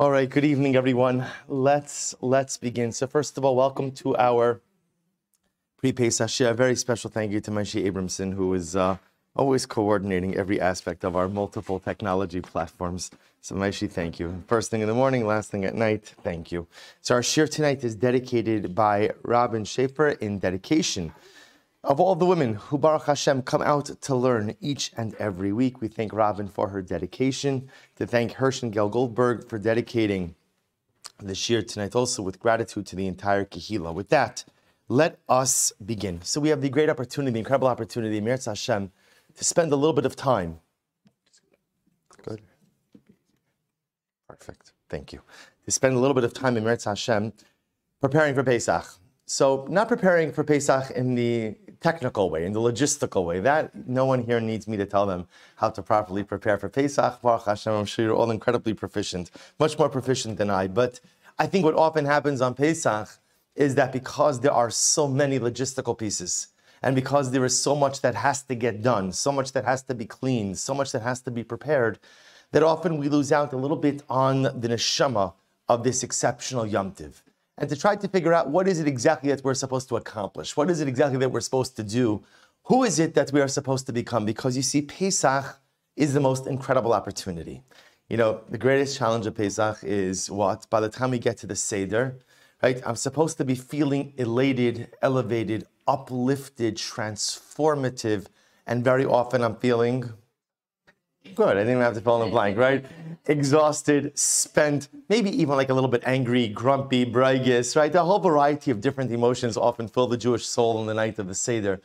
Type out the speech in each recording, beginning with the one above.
All right, good evening, everyone. Let's let's begin. So first of all, welcome to our pre-Pesach Shir. A very special thank you to Moshe Abramson, who is uh, always coordinating every aspect of our multiple technology platforms. So Moshe, thank you. First thing in the morning, last thing at night, thank you. So our Shir tonight is dedicated by Robin Schaefer in dedication of all the women who, Baruch Hashem, come out to learn each and every week, we thank Robin for her dedication. To thank Hirsch and Gail Goldberg for dedicating the shir tonight, also with gratitude to the entire Kehila. With that, let us begin. So we have the great opportunity, the incredible opportunity, Meretz Hashem, to spend a little bit of time. Good. Perfect. Thank you. To spend a little bit of time in Meretz Hashem preparing for Pesach. So, not preparing for Pesach in the technical way, in the logistical way. That no one here needs me to tell them how to properly prepare for Pesach. Baruch Hashem, I'm sure you're all incredibly proficient, much more proficient than I. But I think what often happens on Pesach is that because there are so many logistical pieces, and because there is so much that has to get done, so much that has to be cleaned, so much that has to be prepared, that often we lose out a little bit on the neshama of this exceptional Yom Tiv and to try to figure out what is it exactly that we're supposed to accomplish? What is it exactly that we're supposed to do? Who is it that we are supposed to become? Because you see, Pesach is the most incredible opportunity. You know, the greatest challenge of Pesach is what? By the time we get to the Seder, right, I'm supposed to be feeling elated, elevated, uplifted, transformative, and very often I'm feeling Good. I didn't have to fill in the blank, right? Exhausted, spent, maybe even like a little bit angry, grumpy, broyges, right? A whole variety of different emotions often fill the Jewish soul on the night of the Seder.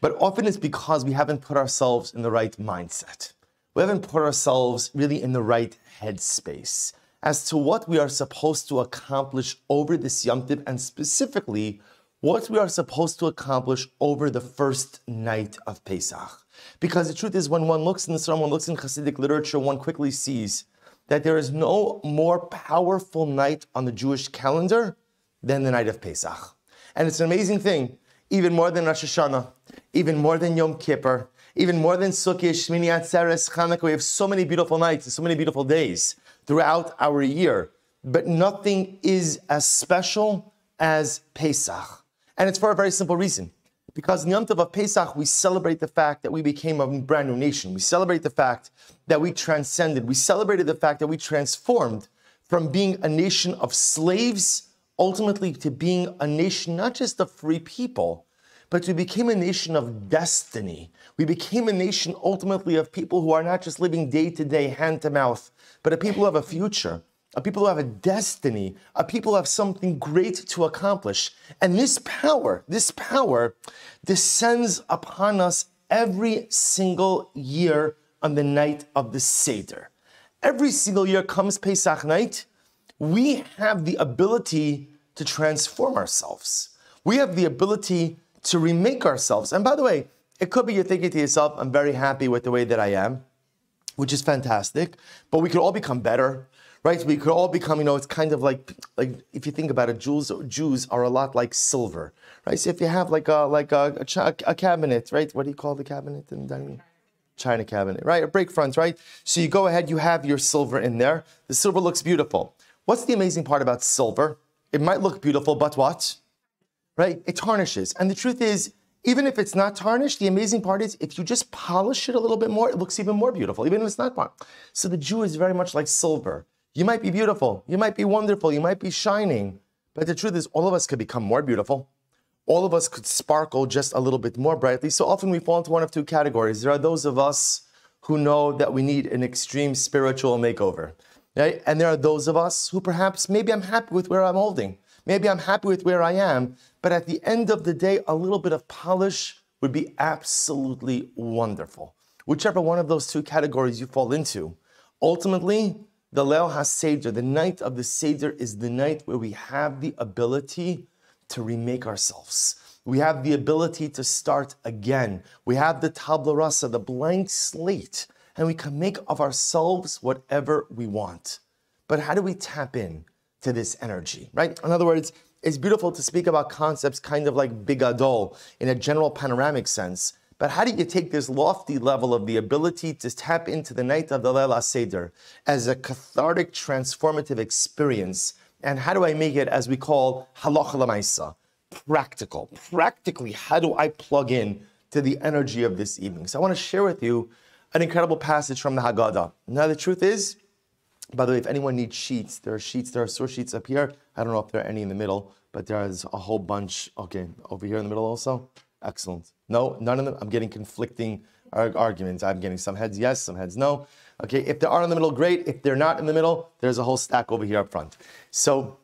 But often it's because we haven't put ourselves in the right mindset. We haven't put ourselves really in the right headspace as to what we are supposed to accomplish over this Yom Tiv and specifically what we are supposed to accomplish over the first night of Pesach. Because the truth is, when one looks in the Psalm, one looks in Hasidic literature, one quickly sees that there is no more powerful night on the Jewish calendar than the night of Pesach. And it's an amazing thing, even more than Rosh Hashanah, even more than Yom Kippur, even more than Sukkot, Shmini Atzeres, Chanukah. We have so many beautiful nights and so many beautiful days throughout our year, but nothing is as special as Pesach. And it's for a very simple reason. Because in the Yom Tov of Pesach, we celebrate the fact that we became a brand new nation. We celebrate the fact that we transcended. We celebrated the fact that we transformed from being a nation of slaves ultimately to being a nation not just of free people, but we became a nation of destiny. We became a nation ultimately of people who are not just living day to day, hand to mouth, but a people who have a future a people who have a destiny, a people who have something great to accomplish. And this power, this power descends upon us every single year on the night of the Seder. Every single year comes Pesach night, we have the ability to transform ourselves. We have the ability to remake ourselves. And by the way, it could be you're thinking to yourself, I'm very happy with the way that I am, which is fantastic, but we could all become better right? We could all become, you know, it's kind of like, like if you think about it, Jews, Jews are a lot like silver, right? So if you have like a, like a, a, a cabinet, right? What do you call the cabinet in dining? China cabinet, right? A break front, right? So you go ahead, you have your silver in there. The silver looks beautiful. What's the amazing part about silver? It might look beautiful, but what? Right? It tarnishes. And the truth is, even if it's not tarnished, the amazing part is if you just polish it a little bit more, it looks even more beautiful, even if it's not polished. So the Jew is very much like silver. You might be beautiful, you might be wonderful, you might be shining, but the truth is, all of us could become more beautiful. All of us could sparkle just a little bit more brightly. So often we fall into one of two categories. There are those of us who know that we need an extreme spiritual makeover. Right? And there are those of us who perhaps maybe I'm happy with where I'm holding. Maybe I'm happy with where I am. But at the end of the day, a little bit of polish would be absolutely wonderful. Whichever one of those two categories you fall into, ultimately, the Leil HaSeder, the night of the Seder, is the night where we have the ability to remake ourselves. We have the ability to start again. We have the tabla rasa, the blank slate, and we can make of ourselves whatever we want. But how do we tap in to this energy, right? In other words, it's beautiful to speak about concepts kind of like bigadol in a general panoramic sense, But how do you take this lofty level of the ability to tap into the night of the Leil Seder as a cathartic, transformative experience? And how do I make it, as we call halacha lamaisa, practical? Practically, how do I plug in to the energy of this evening? So I want to share with you an incredible passage from the Haggadah. Now, the truth is, by the way, if anyone needs sheets, there are sheets, there are source sheets up here. I don't know if there are any in the middle, but there's a whole bunch. Okay, over here in the middle also. Excellent. No, none of them. I'm getting conflicting arguments. I'm getting some heads yes, some heads no. Okay, if they are in the middle, great. If they're not in the middle, there's a whole stack over here up front. So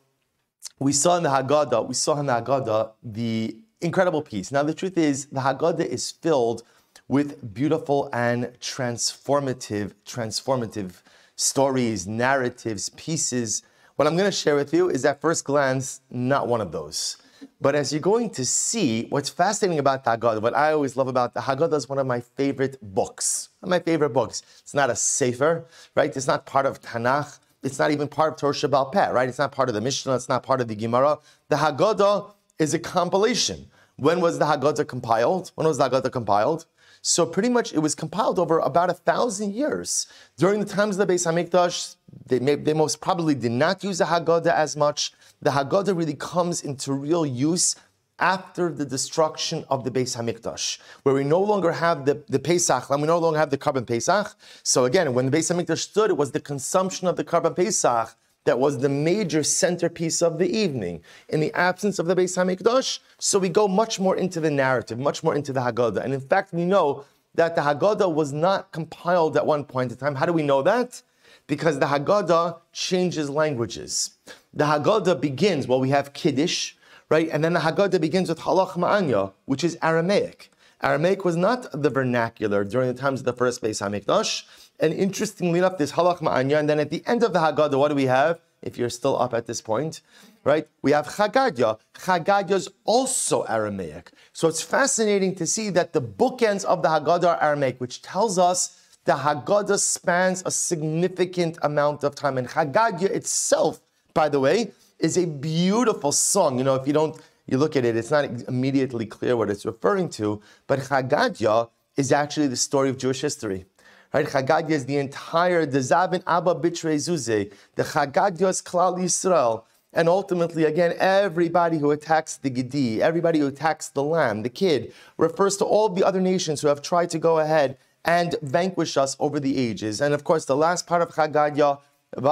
we saw in the Haggadah, we saw in the Haggadah the incredible piece. Now the truth is, the Haggadah is filled with beautiful and transformative, transformative stories, narratives, pieces. What I'm going to share with you is at first glance not one of those. But as you're going to see, what's fascinating about the Haggadah, what I always love about the Haggadah is one of my favorite books. One of my favorite books. It's not a sefer, right? It's not part of Tanakh. It's not even part of Torah Sheba'al Peh, right? It's not part of the Mishnah. It's not part of the Gemara. The Haggadah is a compilation. When was the Haggadah compiled? When was the Haggadah compiled? So pretty much it was compiled over about a thousand years. During the times of the Beis Hamikdash, they, may, they most probably did not use the Haggadah as much. The Haggadah really comes into real use after the destruction of the Beis Hamikdash, where we no longer have the, the Pesach, and we no longer have the Korban Pesach. So again, when the Beis Hamikdash stood, it was the consumption of the Korban Pesach that was the major centerpiece of the evening. In the absence of the Beis Hamikdash, so we go much more into the narrative, much more into the Haggadah. And in fact, we know that the Haggadah was not compiled at one point in time. How do we know that? Because the Haggadah changes languages. The Haggadah begins, well, we have Kiddush, right? And then the Haggadah begins with Ha Lachma Anya, which is Aramaic. Aramaic was not the vernacular during the times of the first Beis Hamikdash. And interestingly enough, this ha lachma anya, and then at the end of the Haggadah, what do we have? If you're still up at this point, right? We have Chad Gadya. Chagadya is also Aramaic. So it's fascinating to see that the bookends of the Haggadah are Aramaic, which tells us the Haggadah spans a significant amount of time. And Chad Gadya itself, by the way, is a beautiful song. You know, if you don't, you look at it, it's not immediately clear what it's referring to, but Chad Gadya is actually the story of Jewish history. Right? Chad Gadya is the entire the Zabin Abba Bitre Zuze, the Chad Gadya is Klal Yisrael. And ultimately, again, everybody who attacks the Gedi, everybody who attacks the lamb, the kid, refers to all the other nations who have tried to go ahead and vanquish us over the ages. And of course, the last part of Chad Gadya, I'm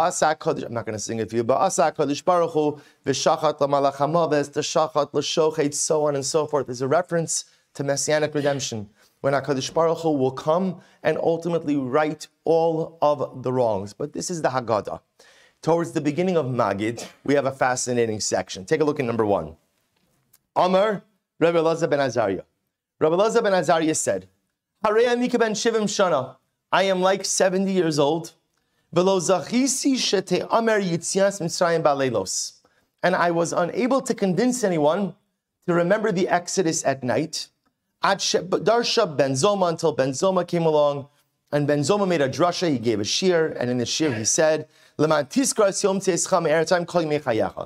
not going to sing it for you. Kodesh Baruch Hu, v'shachat l'malach hamaves, t'shachat l'shochet, so on and so forth, is a reference to messianic redemption when HaKadosh Baruch Hu will come and ultimately right all of the wrongs. But this is the Haggadah. Towards the beginning of Magid, we have a fascinating section. Take a look at number one. Amar Rabbi Elazar ben Azariah. Rabbi Elazar ben Azariah said, I am like 70 years old. And I was unable to convince anyone to remember the Exodus at night Darsha Ben Zoma until Ben Zoma came along. And Ben Zoma made a drasha, he gave a shir, and in the shir he said,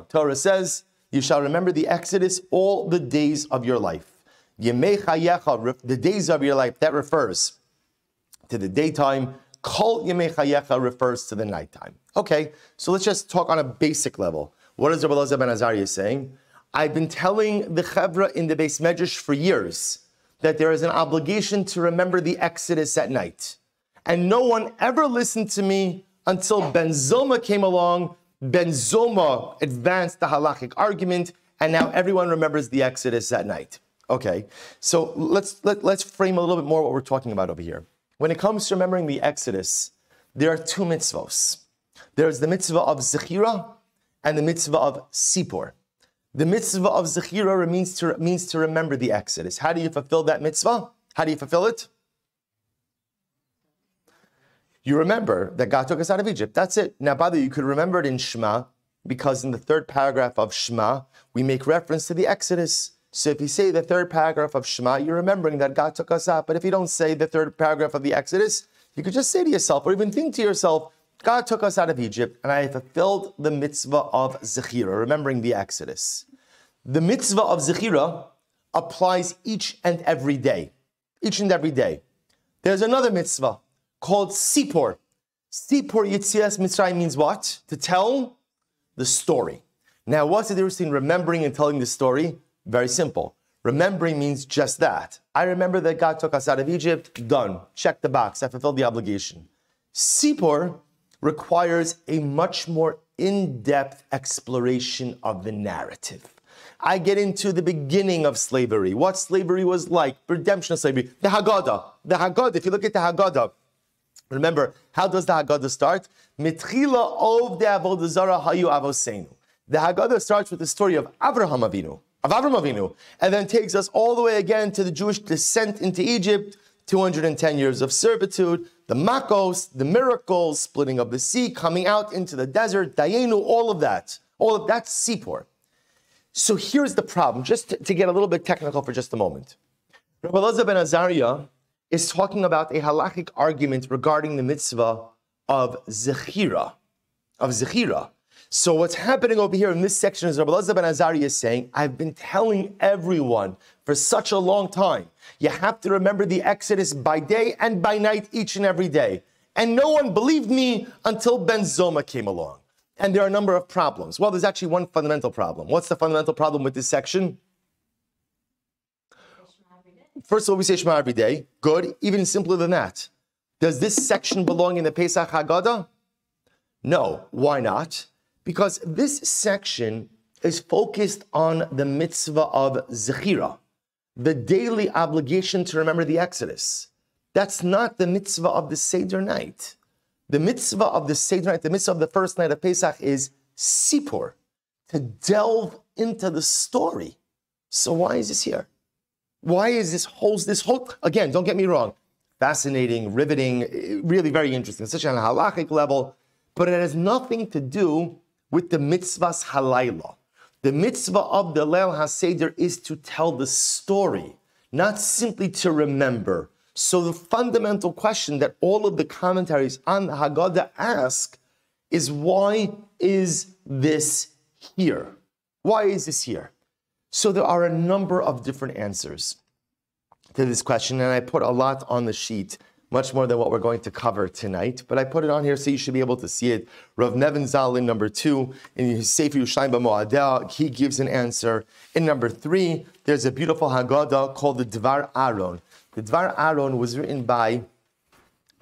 Torah says, You shall remember the Exodus all the days of your life. The days of your life, that refers to the daytime. Kol Yemechayecha refers to the nighttime. Okay, so let's just talk on a basic level. What is Rabbi Elazar ben Azariah saying? I've been telling the Chevra in the beis Medrash for years that there is an obligation to remember the Exodus at night. And no one ever listened to me until Ben Zoma came along. Ben Zoma advanced the halachic argument, and now everyone remembers the Exodus at night. Okay, so let's let, let's frame a little bit more what we're talking about over here. When it comes to remembering the Exodus, there are two mitzvahs. There's the mitzvah of zechira and the mitzvah of sipur. The mitzvah of Zechira means to, means to remember the Exodus. How do you fulfill that mitzvah? How do you fulfill it? You remember that God took us out of Egypt. That's it. Now, by the way, you could remember it in Shema because in the third paragraph of Shema, we make reference to the Exodus. So if you say the third paragraph of Shema, you're remembering that God took us out. But if you don't say the third paragraph of the Exodus, you could just say to yourself or even think to yourself, God took us out of Egypt, and I fulfilled the mitzvah of Zechira, remembering the Exodus. The mitzvah of Zechira applies each and every day. each and every day. There's another mitzvah called Sipor. Sipor Yitzias Mitzrayim means what? To tell the story. Now, what's the difference between remembering and telling the story? Very simple. Remembering means just that. I remember that God took us out of Egypt, done. Check the box, I fulfilled the obligation. Sipor requires a much more in depth exploration of the narrative. I get into the beginning of slavery, what slavery was like, redemption of slavery, the Haggadah. The Haggadah, if you look at the Haggadah, remember, how does the Haggadah start? Mitchila of the Avodah Hayu Avosenu. The Haggadah starts with the story of Avraham Avinu, of Avram Avinu, and then takes us all the way again to the Jewish descent into Egypt, 210 years of servitude, the Makos, the miracles, splitting of the sea, coming out into the desert, Dayenu, all of that. All of that's Sipor. So here's the problem, just to, to, get a little bit technical for just a moment. Rabbi Elazar ben Azariah is talking about a halachic argument regarding the mitzvah of zechira, of zechira. So what's happening over here in this section is Rabbi Elazar ben Azariah is saying, I've been telling everyone for such a long time, you have to remember the Exodus by day and by night, each and every day. And no one believed me until Ben Zoma came along. And there are a number of problems. Well, there's actually one fundamental problem. What's the fundamental problem with this section? First of all, we say Shema every day. Good. Even simpler than that. Does this section belong in the Pesach Haggadah? No. Why not? Because this section is focused on the mitzvah of Zechira, the daily obligation to remember the Exodus. That's not the mitzvah of the Seder night. The mitzvah of the Seder night, the mitzvah of the first night of Pesach is sipur, to delve into the story. So why is this here? Why is this whole, this whole, again, don't get me wrong, fascinating, riveting, eh, really very interesting, such on a halachic level, but it has nothing to do with the mitzvahs halayla. The mitzvah of the Leil HaSeder is to tell the story, not simply to remember, so the fundamental question that all of the commentaries on the Haggadah ask is why is this here? Why is this here? So there are a number of different answers to this question, and I put a lot on the sheet, much more than what we're going to cover tonight. But I put it on here so you should be able to see it. Rav Nevin Zalin, number two, in his Sefer Yerushalayim B'Moadel, he gives an answer. In number three, there's a beautiful Haggadah called the Dvar Aaron. The Dvar Aaron was written by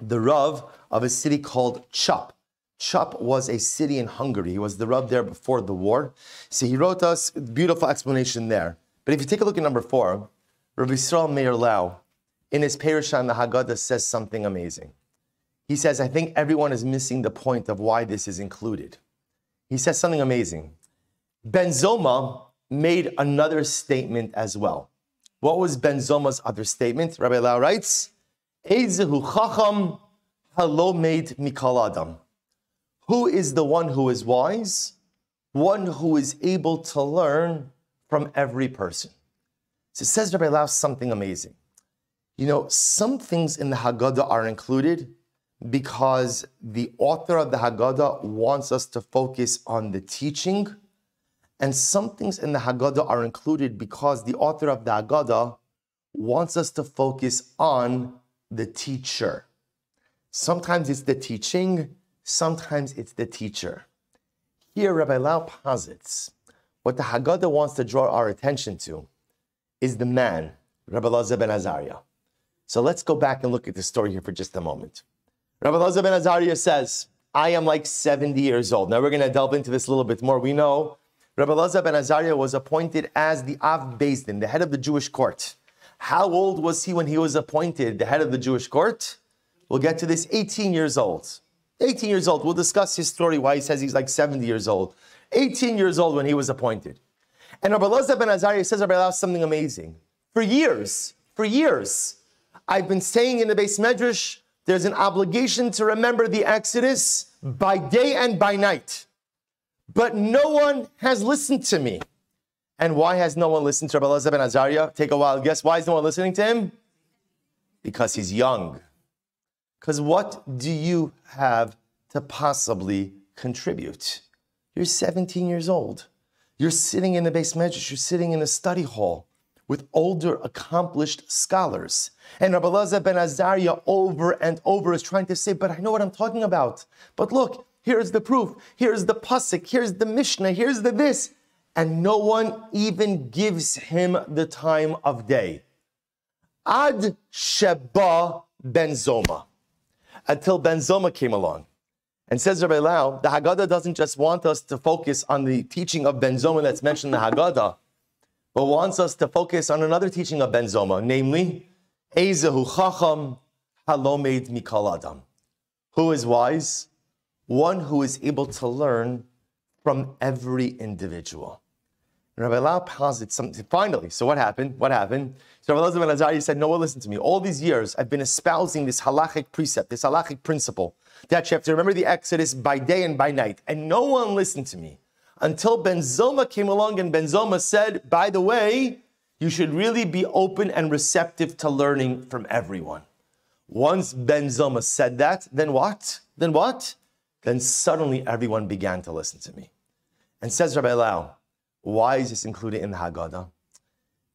the Rav of a city called Chup. Chup was a city in Hungary. He was the Rav there before the war. So he wrote us a beautiful explanation there. But if you take a look at number four, Rav Yisrael Meir Lau, in his Perushan, the Haggadah, says something amazing. He says, I think everyone is missing the point of why this is included. He says something amazing. Ben Zoma made another statement as well. What was Ben Zoma's other statement? Rabbi Lau writes, Eizehu chacham made mikal adam. Who is the one who is wise? One who is able to learn from every person. So it says Rabbi Lau something amazing. You know, some things in the Haggadah are included because the author of the Haggadah wants us to focus on the teaching and some things in the Haggadah are included because the author of the Haggadah wants us to focus on the teacher. Sometimes it's the teaching, sometimes it's the teacher. Here, Rabbi Lau posits what the Haggadah wants to draw our attention to is the man, Rabbi Elazar ben Azariah. So let's go back and look at the story here for just a moment. Rabbi Elazar ben Azariah says, I am like 70 years old. Now we're going to delve into this a little bit more. We know Rabbi Elazar ben Azariah was appointed as the Av Din, the head of the Jewish court. How old was he when he was appointed the head of the Jewish court? We'll get to this 18 years old. 18 years old. We'll discuss his story, why he says he's like 70 years old. 18 years old when he was appointed. And Rabbi Elazar ben Azariah says Rabbi Elazar something amazing. For years, for years, I've been saying in the beis medrash, there's an obligation to remember the Exodus by day and by night but no one has listened to me. And why has no one listened to Rabbi Elazar ben Azariah? Take a wild guess. Why is no one listening to him? Because he's young. Because what do you have to possibly contribute? You're 17 years old. You're sitting in the beis medrash. You're sitting in the study hall with older, accomplished scholars. And Rabbi Elazar ben Azariah over and over is trying to say, but I know what I'm talking about. But look, here's the proof. Here's the pasuk. Here's the Mishnah. Here's the this. And no one even gives him the time of day. Ad Sheba Ben Zoma. Until Ben Zoma came along. And says Rabbi Lau, the Haggadah doesn't just want us to focus on the teaching of Ben Zoma that's mentioned in the Haggadah, but wants us to focus on another teaching of Ben Zoma, namely, Ezehu Chacham Halomed Mikal Adam. Who is wise? One who is able to learn from every individual. And Rabbi Lau posits something. Finally, so what happened? What happened? So Rabbi Elazar ben Azariah said, Noah, listen to me. All these years, I've been espousing this halachic precept, this halachic principle, that you have to remember the Exodus by day and by night. And no one listened to me until Ben Zoma came along and Ben Zoma said, by the way, you should really be open and receptive to learning from everyone. Once Ben Zoma said that, then what? Then what? Then suddenly everyone began to listen to me. And says Rabbi Lau, why is this included in the Haggadah?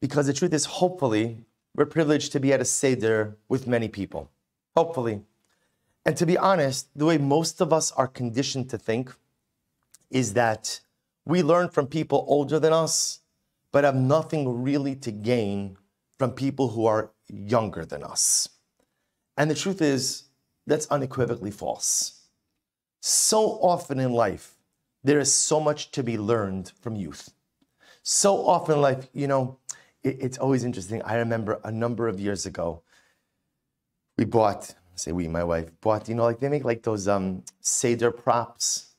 Because the truth is, hopefully, we're privileged to be at a Seder with many people. Hopefully. And to be honest, the way most of us are conditioned to think is that we learn from people older than us, but have nothing really to gain from people who are younger than us. And the truth is, that's unequivocally false. So often in life, there is so much to be learned from youth. So often in life, you know, it, it's always interesting. I remember a number of years ago, we bought, say we, my wife, bought, you know, like they make like those um, Seder props,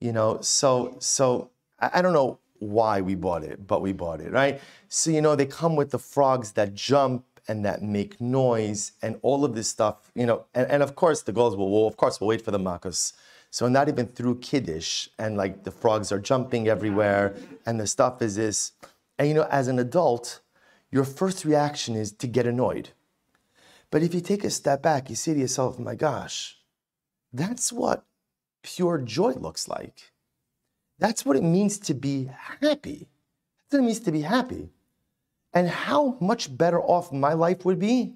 you know. So, so I, don't know why we bought it, but we bought it, right? So, you know, they come with the frogs that jump and that make noise and all of this stuff, you know. And, and of course, the goals will, well, of course, we'll wait for the makas. So not even through Kiddush, and like the frogs are jumping everywhere, and the stuff is this. And you know, as an adult, your first reaction is to get annoyed. But if you take a step back, you say to yourself, my gosh, that's what pure joy looks like. That's what it means to be happy. That's what it means to be happy. And how much better off my life would be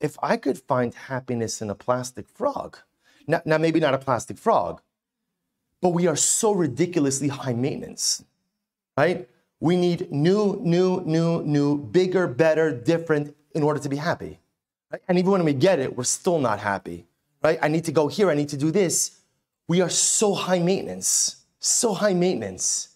if I could find happiness in a plastic frog. Now, now, maybe not a plastic frog, but we are so ridiculously high maintenance, right? We need new, new, new, new, bigger, better, different in order to be happy. Right? And even when we get it, we're still not happy, right? I need to go here, I need to do this. We are so high maintenance, so high maintenance.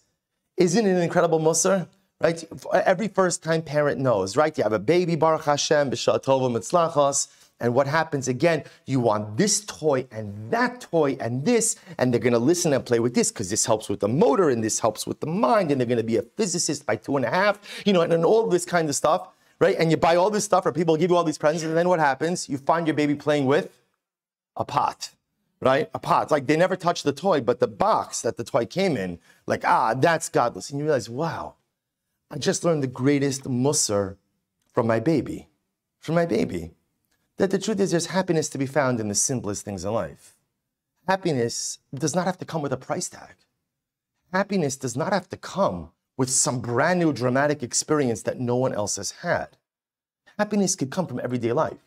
Isn't it an incredible musar? Right? Every first time parent knows, right? You have a baby, Baruch Hashem, B'Shah Mitzlachos and what happens again? You want this toy and that toy and this, and they're going to listen and play with this because this helps with the motor and this helps with the mind, and they're going to be a physicist by two and a half, you know, and, and all this kind of stuff, right? And you buy all this stuff, or people give you all these presents, and then what happens? You find your baby playing with a pot, right? A pot. Like they never touched the toy, but the box that the toy came in, like, ah, that's godless. And you realize, wow, I just learned the greatest musser from my baby, from my baby that the truth is there's happiness to be found in the simplest things in life. Happiness does not have to come with a price tag. Happiness does not have to come with some brand new dramatic experience that no one else has had. Happiness could come from everyday life.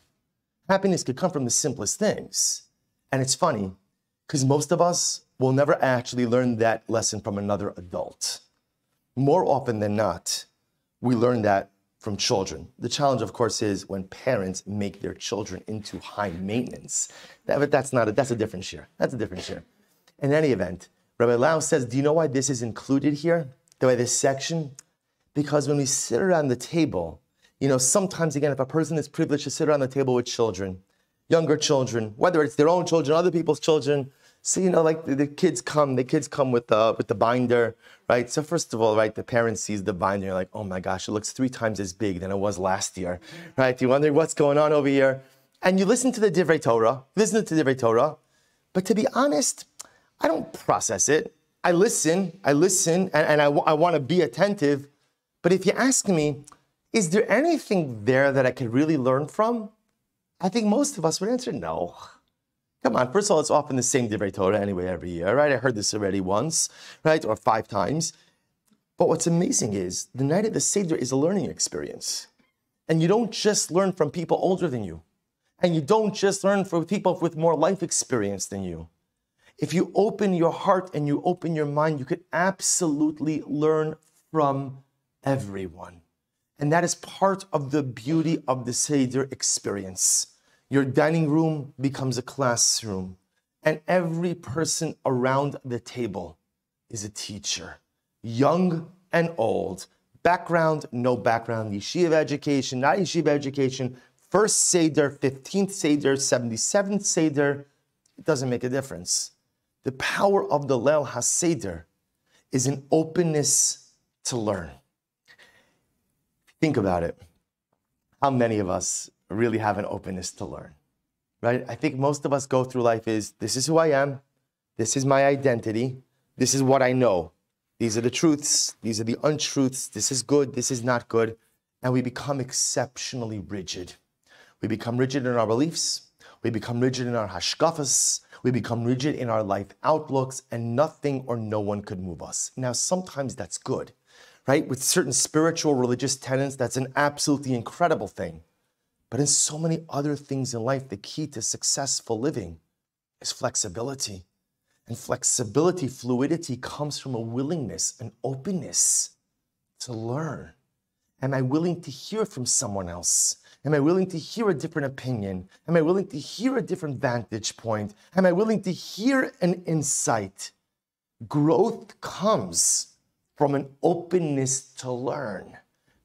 Happiness could come from the simplest things. And it's funny, because most of us will never actually learn that lesson from another adult. More often than not, we learn that from children. The challenge, of course, is when parents make their children into high maintenance. That, that's not a, that's a different share. That's a different share. In any event, Rabbi Lau says, do you know why this is included here? The way this section? Because when we sit around the table, you know, sometimes again, if a person is privileged to sit around the table with children, younger children, whether it's their own children, other people's children, so you know, like the, the, kids come, the kids come with the with the binder, right? So first of all, right, the parent sees the binder, you're like, oh my gosh, it looks three times as big than it was last year, right? You wonder what's going on over here, and you listen to the Divrei Torah, listen to the Divrei Torah, but to be honest, I don't process it. I listen, I listen, and, and I, w- I want to be attentive. But if you ask me, is there anything there that I could really learn from? I think most of us would answer no. Come on, first of all, it's often the same Divrei Torah anyway every year, right? I heard this already once, right? Or five times. But what's amazing is the night of the Seder is a learning experience. And you don't just learn from people older than you. And you don't just learn from people with more life experience than you. If you open your heart and you open your mind, you could absolutely learn from everyone. And that is part of the beauty of the Seder experience. Your dining room becomes a classroom, and every person around the table is a teacher, young and old, background, no background, yeshiva education, not yeshiva education, first Seder, 15th Seder, 77th Seder, it doesn't make a difference. The power of the Leil HaSeder is an openness to learn. Think about it. How many of us really have an openness to learn? Right? I think most of us go through life is this is who I am, this is my identity, this is what I know. These are the truths, these are the untruths, this is good, this is not good. And we become exceptionally rigid. We become rigid in our beliefs, we become rigid in our hashkafas, we become rigid in our life outlooks, and nothing or no one could move us. Now, sometimes that's good right? With certain spiritual religious tenets, that's an absolutely incredible thing. But in so many other things in life, the key to successful living is flexibility. And flexibility, fluidity comes from a willingness, an openness to learn. Am I willing to hear from someone else? Am I willing to hear a different opinion? Am I willing to hear a different vantage point? Am I willing to hear an insight? Growth comes from an openness to learn.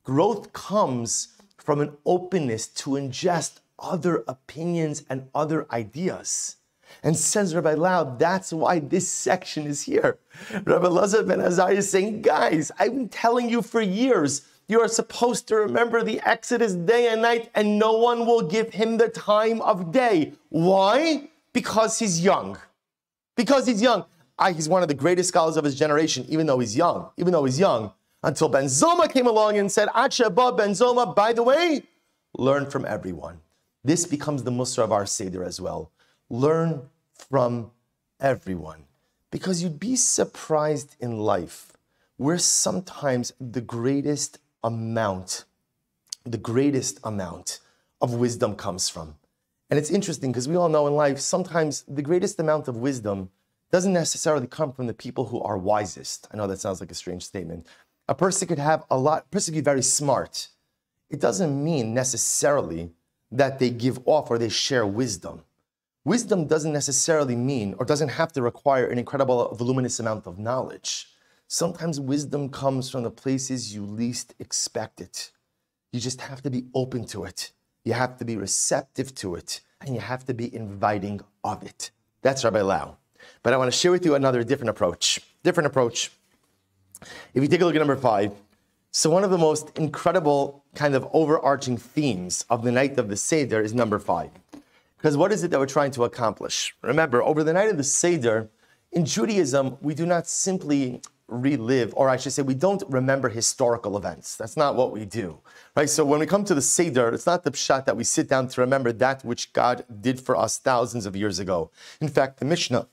Growth comes from an openness to ingest other opinions and other ideas. And says Rabbi Lau, that's why this section is here. Rabbi Lazar ben Azariah is saying, guys, I've been telling you for years, you are supposed to remember the Exodus day and night, and no one will give him the time of day. Why? Because he's young. Because he's young. I, he's one of the greatest scholars of his generation, even though he's young, even though he's young, until Ben Zoma came along and said, Achaba Ben Zoma, by the way, learn from everyone. This becomes the Musar of our Seder as well. Learn from everyone. Because you'd be surprised in life where sometimes the greatest amount, the greatest amount of wisdom comes from. And it's interesting because we all know in life, sometimes the greatest amount of wisdom doesn't necessarily come from the people who are wisest. I know that sounds like a strange statement. A person could have a lot, a person could be very smart. It doesn't mean necessarily that they give off or they share wisdom. Wisdom doesn't necessarily mean or doesn't have to require an incredible, voluminous amount of knowledge. Sometimes wisdom comes from the places you least expect it. You just have to be open to it. You have to be receptive to it, and you have to be inviting of it. That's Rabbi Lau. But I want to share with you another different approach. Different approach. If you take a look at number five, so one of the most incredible kind of overarching themes of the night of the Seder is number five. Because what is it that we're trying to accomplish? Remember, over the night of the Seder, in Judaism, we do not simply relive, or I should say, we don't remember historical events. That's not what we do, right? So when we come to the Seder, it's not the pshat that we sit down to remember that which God did for us thousands of years ago. In fact, the Mishnah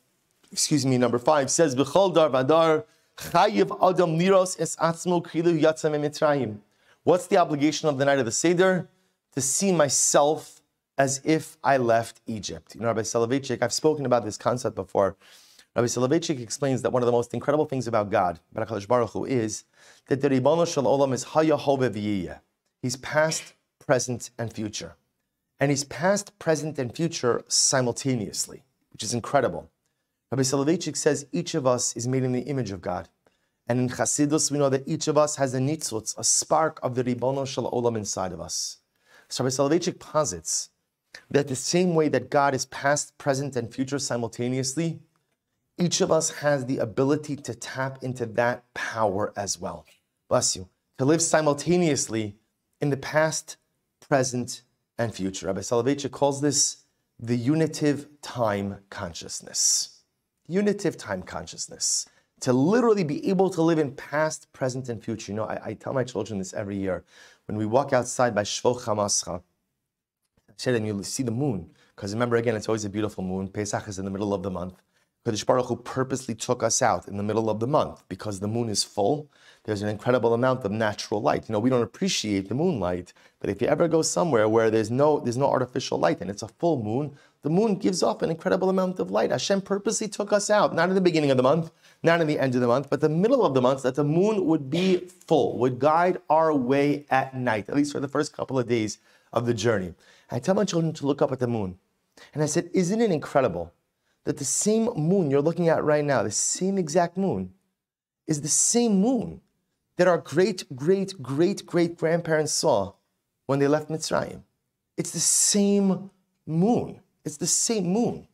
excuse me, number five says, chayiv adam liros es atzmo mitzrayim. What's the obligation of the night of the Seder? To see myself as if I left Egypt. You know, Rabbi Soloveitchik, I've spoken about this concept before. Rabbi Soloveitchik explains that one of the most incredible things about God, Baruch Hu, is that the Ribono Shel Olam is Haya Hove He's past, present, and future. And he's past, present, and future simultaneously, which is incredible. Rabbi Soloveitchik says each of us is made in the image of God. And in Chassidus, we know that each of us has a nitzutz, a spark of the Ribono Shel Olam inside of us. So Rabbi Soloveitchik posits that the same way that God is past, present, and future simultaneously, each of us has the ability to tap into that power as well. Bless you. To live simultaneously in the past, present, and future. Rabbi Soloveitchik calls this the unitive time consciousness unitive time consciousness, to literally be able to live in past, present, and future. You know, I, I tell my children this every year. When we walk outside by Shfoch Chamascha, I say to them, you see the moon. Because remember, again, it's always a beautiful moon. Pesach is in the middle of the month. Kadosh Baruch Hu purposely took us out in the middle of the month because the moon is full. There's an incredible amount of natural light. You know, we don't appreciate the moonlight, but if you ever go somewhere where there's no there's no artificial light and it's a full moon, the moon gives off an incredible amount of light. Hashem purposely took us out, not in the beginning of the month, not in the end of the month, but the middle of the month, that the moon would be full, would guide our way at night, at least for the first couple of days of the journey. I tell my children to look up at the moon. And I said, Isn't it incredible that the same moon you're looking at right now, the same exact moon, is the same moon that our great, great, great, great grandparents saw when they left Mitzrayim? It's the same moon. It's the same moon.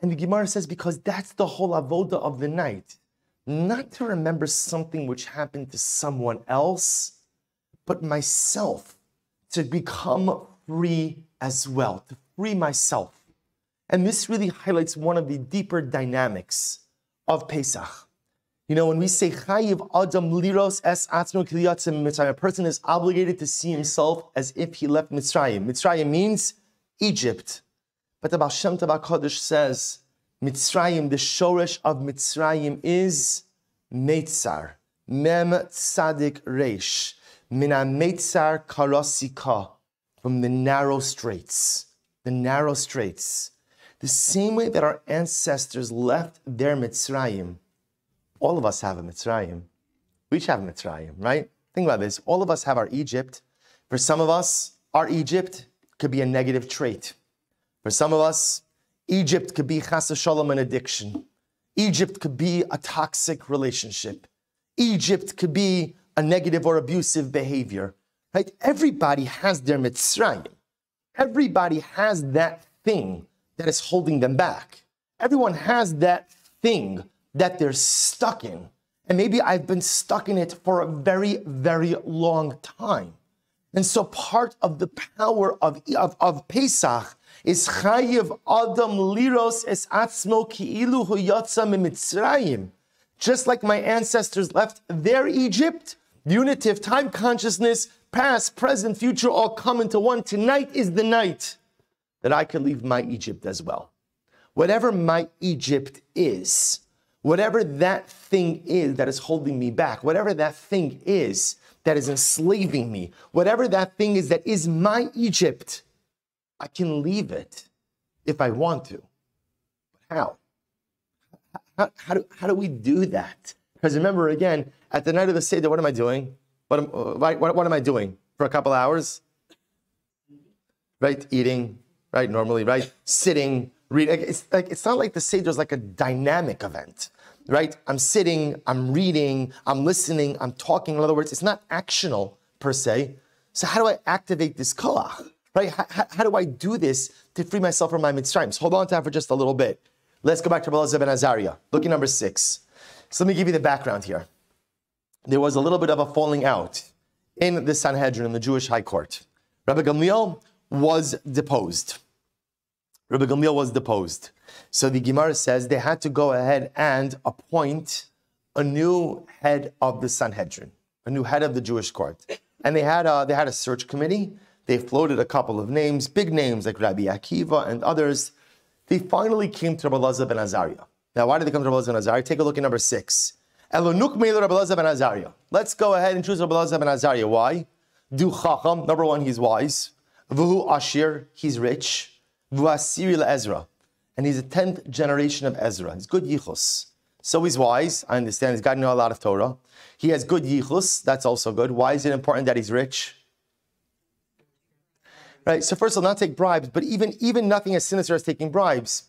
And the Gemara says, because that's the whole avoda of the night. Not to remember something which happened to someone else, but myself, to become free as well, to free myself. And this really highlights one of the deeper dynamics of Pesach. You know, when we say Chayiv Adam Liros Es Atzmo Kiliyatzim Mitzrayim, a person is obligated to see himself as if he left Mitzrayim. Mitzrayim means Egypt. But the Baal Shem Tov HaKadosh says, Mitzrayim, the shoresh of Mitzrayim is Meitzar, Mem Tzadik Reish, Mina Meitzar Karasika, from the narrow straits. The narrow straits. The same way that our ancestors left their Mitzrayim, all of us have a Mitzrayim. We each have a Mitzrayim, right? Think about this. All of us have our Egypt. For some of us, our Egypt could be a negative trait. For some of us, Egypt could be chas shalom, an addiction. Egypt could be a toxic relationship. Egypt could be a negative or abusive behavior. Right? Everybody has their Mitzrayim. Everybody has that thing that is holding them back. Everyone has that thing that they're stuck in. And maybe I've been stuck in it for a very, very long time. And so part of the power of, of, of Pesach is chayiv adam liros es atzmo ki'ilu hu mitzrayim. Just like my ancestors left their Egypt, unitive time consciousness, past, present, future, all come into one. Tonight is the night that I can leave my Egypt as well. Whatever my Egypt is, whatever that thing is that is holding me back, whatever that thing is that is enslaving me, whatever that thing is that is my Egypt, I can leave it if I want to. But how? How, how, do, how do we do that? Because remember, again, at the night of the Seder, what am I doing? What am, what, what am I doing for a couple hours? Right? Eating, right? Normally, right? Sitting, reading. It's like it's not like the Seder is like a dynamic event, right? I'm sitting, I'm reading, I'm listening, I'm talking. In other words, it's not actional per se. So how do I activate this koach? Right? How, how, do I do this to free myself from my mitzrayim? So hold on to that for just a little bit. Let's go back to Rabbi ben Azariah. Look at number six. So let me give you the background here. There was a little bit of a falling out in the Sanhedrin, in the Jewish High Court. Rabbi Gamliel was deposed. Rabbi Gamliel was deposed. So the Gemara says they had to go ahead and appoint a new head of the Sanhedrin, a new head of the Jewish court. And they had a, they had a search committee. They floated a couple of names, big names like Rabbi Akiva and others. They finally came to Rabbi Lazar ben Azariah. Now, why did they come to Rabbi Lazar ben Azariah? Take a look at number six. Let's go ahead and choose Rabbi Lazar ben Azariah. Why? Du Chacham, number one, he's wise. Vuhu Ashir, he's rich. Vuasiri Ezra, and he's a tenth generation of Ezra. He's good yichus. So he's wise. I understand. He's got to know a lot of Torah. He has good yichus. That's also good. Why is it important that he's rich? Right. So first of all, not take bribes, but even even nothing as sinister as taking bribes.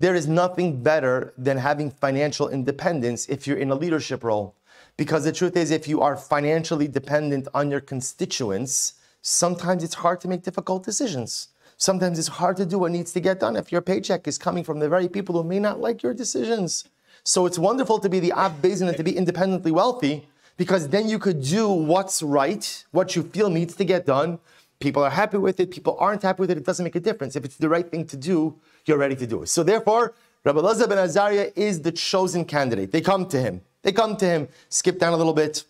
There is nothing better than having financial independence if you're in a leadership role. Because the truth is, if you are financially dependent on your constituents, sometimes it's hard to make difficult decisions. Sometimes it's hard to do what needs to get done if your paycheck is coming from the very people who may not like your decisions. So it's wonderful to be the Av Beis Din and to be independently wealthy because then you could do what's right, what you feel needs to get done. People are happy with it, people aren't happy with it, it doesn't make a difference. If it's the right thing to do, you're ready to do it. So therefore, Rabbi Lazar ben Azariah is the chosen candidate. They come to him. They come to him. Skip down a little bit.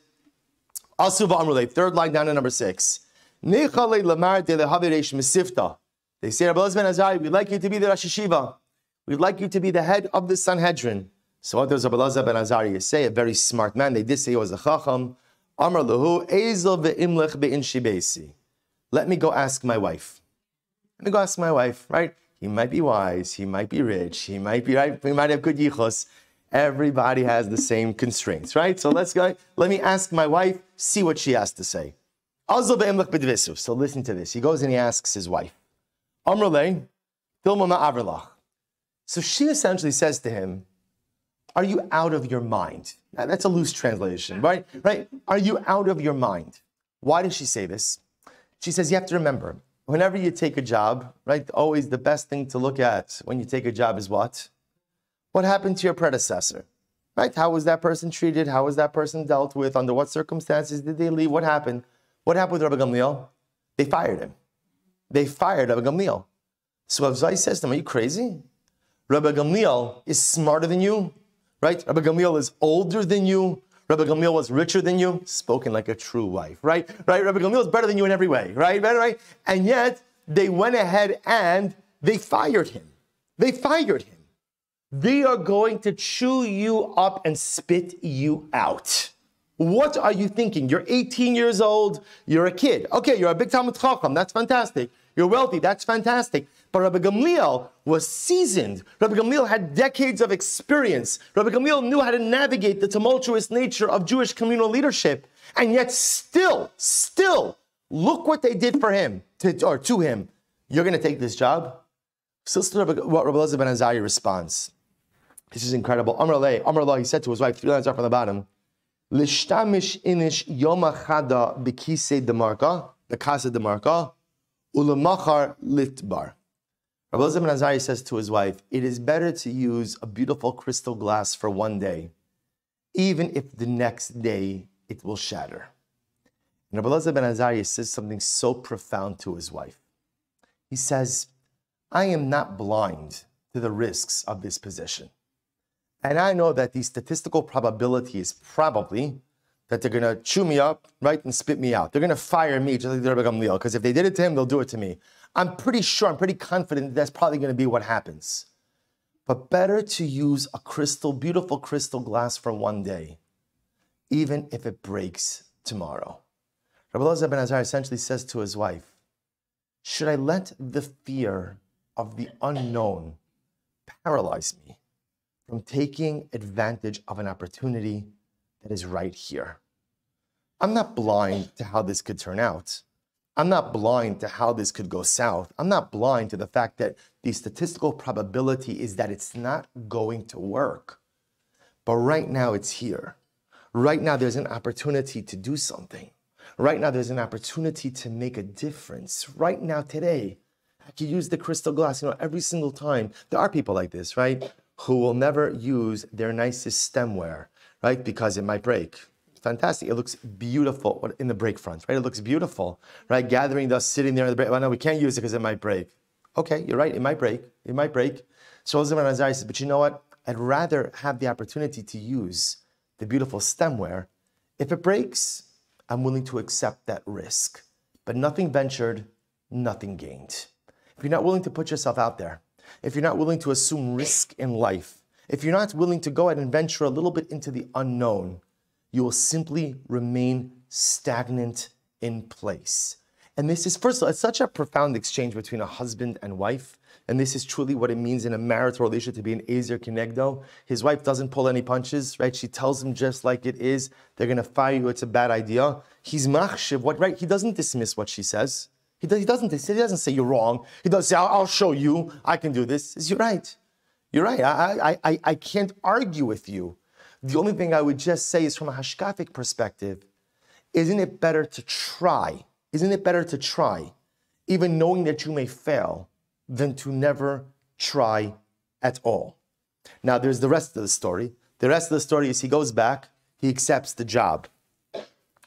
Asuva Amrulay, third line down to number six. They say, Rabbi ben Azariah, we'd like you to be the Rosh Hayeshiva. We'd like you to be the head of the Sanhedrin. So what does Rabbi Abelazar ben Azariah say? A very smart man. They did say he was a chacham. Amar lahu ezel ve'imlech be'in shibesi. Let me go ask my wife. Let me go ask my wife, right? He might be wise, he might be rich, he might be right, he might have good yichus. Everybody has the same constraints, right? So let's go. Let me ask my wife, see what she has to say. So listen to this. He goes and he asks his wife, So she essentially says to him, Are you out of your mind? Now, that's a loose translation, right? Right? Are you out of your mind? Why does she say this? She says, You have to remember, whenever you take a job, right, always the best thing to look at when you take a job is what? What happened to your predecessor? Right? How was that person treated? How was that person dealt with? Under what circumstances did they leave? What happened? What happened with Rabbi Gamliel? They fired him. They fired Rabbi Gamliel. So Avzai says to him, Are you crazy? Rabbi Gamliel is smarter than you, right? Rabbi Gamliel is older than you. Rabbi Gamliel was richer than you, spoken like a true wife, right? Right? Rabbi Gamliel is better than you in every way, right? Right? Right? And yet they went ahead and they fired him. They fired him. They are going to chew you up and spit you out. What are you thinking? You're 18 years old, you're a kid. Okay, you're a big Talmid Chacham, that's fantastic. You're wealthy, that's fantastic. But Rabbi Gamliel was seasoned. Rabbi Gamliel had decades of experience. Rabbi Gamliel knew how to navigate the tumultuous nature of Jewish communal leadership. And yet, still, still, look what they did for him, to, or to him. You're going to take this job? So listen to what Rabbi Elazar ben Azariah responds. This is incredible. Amr Allah, he said to his wife, three lines up from the bottom, Lishtamish inish yoma chada bekise demarka, the casa demarka, ulamachar litbar. Rabbi ben Azariah says to his wife, it is better to use a beautiful crystal glass for one day, even if the next day it will shatter. And Rabbi ben Azariah says something so profound to his wife. He says, I am not blind to the risks of this position. And I know that the statistical probability is probably that they're going to chew me up, right, and spit me out. They're going to fire me just like they did Gamliel, because if they did it to him, they'll do it to me. I'm pretty sure, I'm pretty confident that that's probably going to be what happens. But better to use a crystal, beautiful crystal glass for one day, even if it breaks tomorrow. Rabbi Elazar ben Azar essentially says to his wife, Should I let the fear of the unknown paralyze me from taking advantage of an opportunity that is right here. I'm not blind to how this could turn out. I'm not blind to how this could go south. I'm not blind to the fact that the statistical probability is that it's not going to work. But right now it's here. Right now there's an opportunity to do something. Right now there's an opportunity to make a difference. Right now, today, I could use the crystal glass, you know, every single time. There are people like this, right? who will never use their nicest stemware, right? Because it might break. Fantastic. It looks beautiful in the break front, right? It looks beautiful, right? Gathering dust, sitting there in the break. Well, no, we can't use it because it might break. Okay, you're right. It might break. It might break. So Elazar Azari says, but you know what? I'd rather have the opportunity to use the beautiful stemware. If it breaks, I'm willing to accept that risk. But nothing ventured, nothing gained. If you're not willing to put yourself out there, if you're not willing to assume risk in life, if you're not willing to go out and venture a little bit into the unknown, you will simply remain stagnant in place. And this is, first of all, it's such a profound exchange between a husband and wife. And this is truly what it means in a marital relationship to be an Ezer Kenegdo. His wife doesn't pull any punches, right? She tells him just like it is. They're going to fire you. It's a bad idea. He's machshiv, what, right? He doesn't dismiss what she says. He, does, he, doesn't, he doesn't say you're wrong. He doesn't say, I'll, I'll show you, I can do this. Says, you're right. You're right. I, I, I, I can't argue with you. The only thing I would just say is from a hashkafic perspective, isn't it better to try? Isn't it better to try, even knowing that you may fail, than to never try at all? Now, there's the rest of the story. The rest of the story is he goes back, he accepts the job.